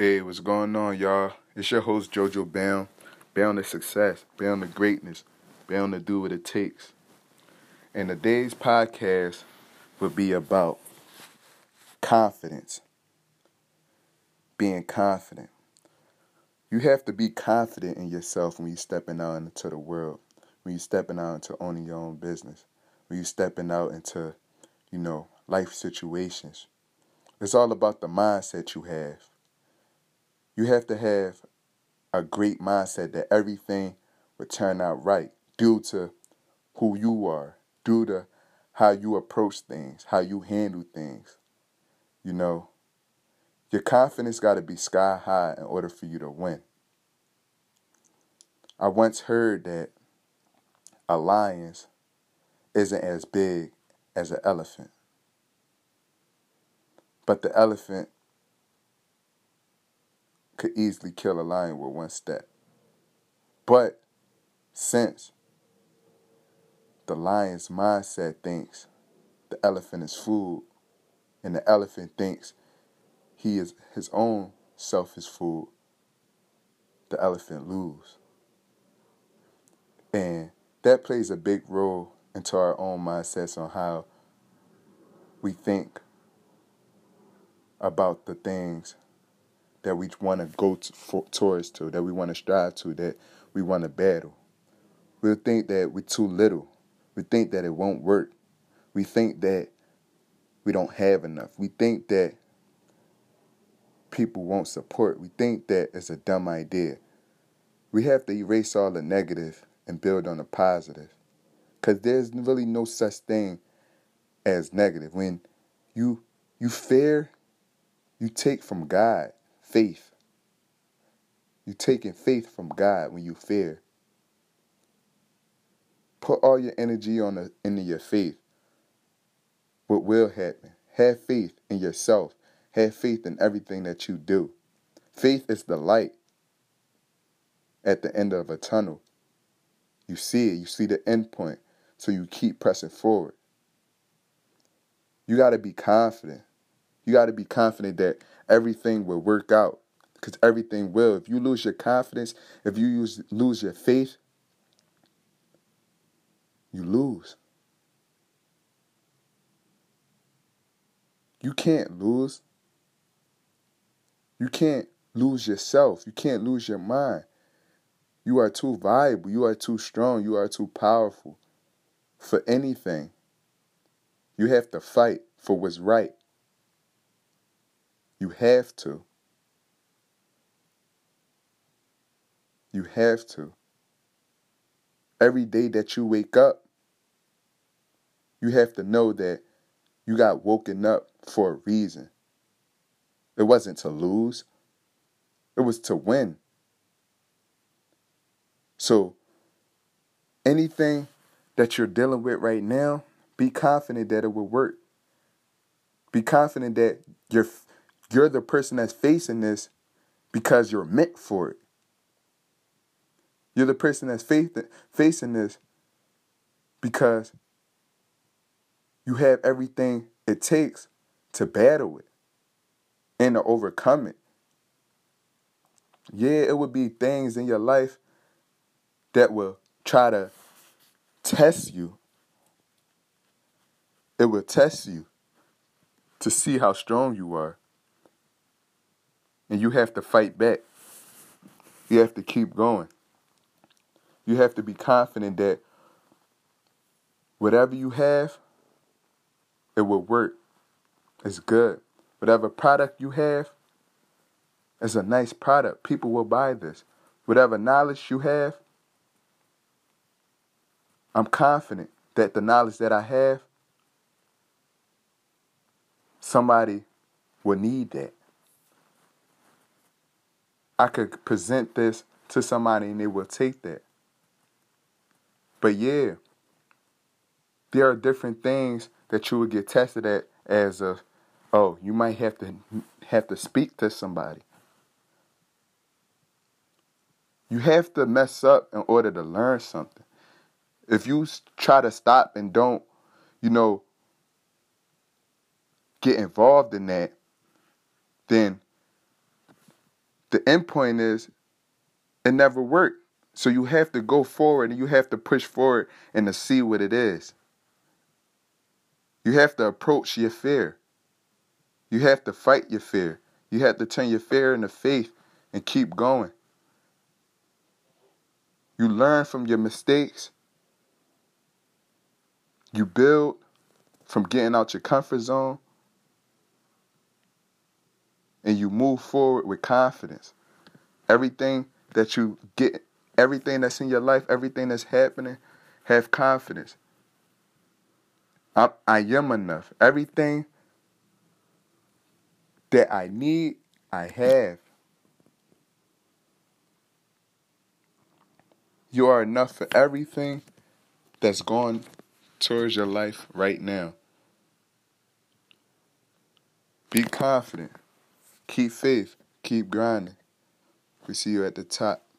Hey, what's going on, y'all? It's your host, JoJo Bound. Bound to success, bound to greatness, bound to do what it takes. And today's podcast will be about confidence. Being confident. You have to be confident in yourself when you're stepping out into the world, when you're stepping out into owning your own business, when you're stepping out into, you know, life situations. It's all about the mindset you have. You have to have a great mindset that everything will turn out right due to who you are, due to how you approach things, how you handle things. You know, your confidence got to be sky high in order for you to win. I once heard that a lion isn't as big as an elephant. But the elephant could easily kill a lion with one step. But since the lion's mindset thinks the elephant is food, and the elephant thinks he is his own self is food, the elephant lose. And that plays a big role into our own mindsets on how we think about the things that we want to go to, for, towards to, that we want to strive to, that we want to battle. We'll think that we're too little. We think that it won't work. We think that we don't have enough. We think that people won't support. We think that it's a dumb idea. We have to erase all the negative and build on the positive. Because there's really no such thing as negative. When you you fear you take from God faith. You're taking faith from God when you fear. Put all your energy on the, into your faith. What will happen? Have faith in yourself. Have faith in everything that you do. Faith is the light at the end of a tunnel. You see it, you see the end point, so you keep pressing forward. You got to be confident. You got to be confident that everything will work out because everything will. If you lose your confidence, if you use, lose your faith, you lose. You can't lose. You can't lose yourself. You can't lose your mind. You are too viable. You are too strong. You are too powerful for anything. You have to fight for what's right. You have to. You have to. Every day that you wake up, you have to know that you got woken up for a reason. It wasn't to lose, it was to win. So, anything that you're dealing with right now, be confident that it will work. Be confident that you're you're the person that's facing this because you're meant for it. You're the person that's facing this because you have everything it takes to battle it and to overcome it. Yeah, it would be things in your life that will try to test you. It will test you to see how strong you are. And you have to fight back. You have to keep going. You have to be confident that whatever you have, it will work. It's good. Whatever product you have, it's a nice product. People will buy this. Whatever knowledge you have, I'm confident that the knowledge that I have, somebody will need that. I could present this to somebody and they will take that. But yeah, there are different things that you will get tested at as a oh, you might have to have to speak to somebody. You have to mess up in order to learn something. If you try to stop and don't, you know, get involved in that, then the end point is it never worked. So you have to go forward and you have to push forward and to see what it is. You have to approach your fear. You have to fight your fear. You have to turn your fear into faith and keep going. You learn from your mistakes. You build from getting out your comfort zone. And you move forward with confidence. Everything that you get, everything that's in your life, everything that's happening, have confidence. I, I am enough. Everything that I need, I have. You are enough for everything that's going towards your life right now. Be confident. Keep faith. Keep grinding. We see you at the top.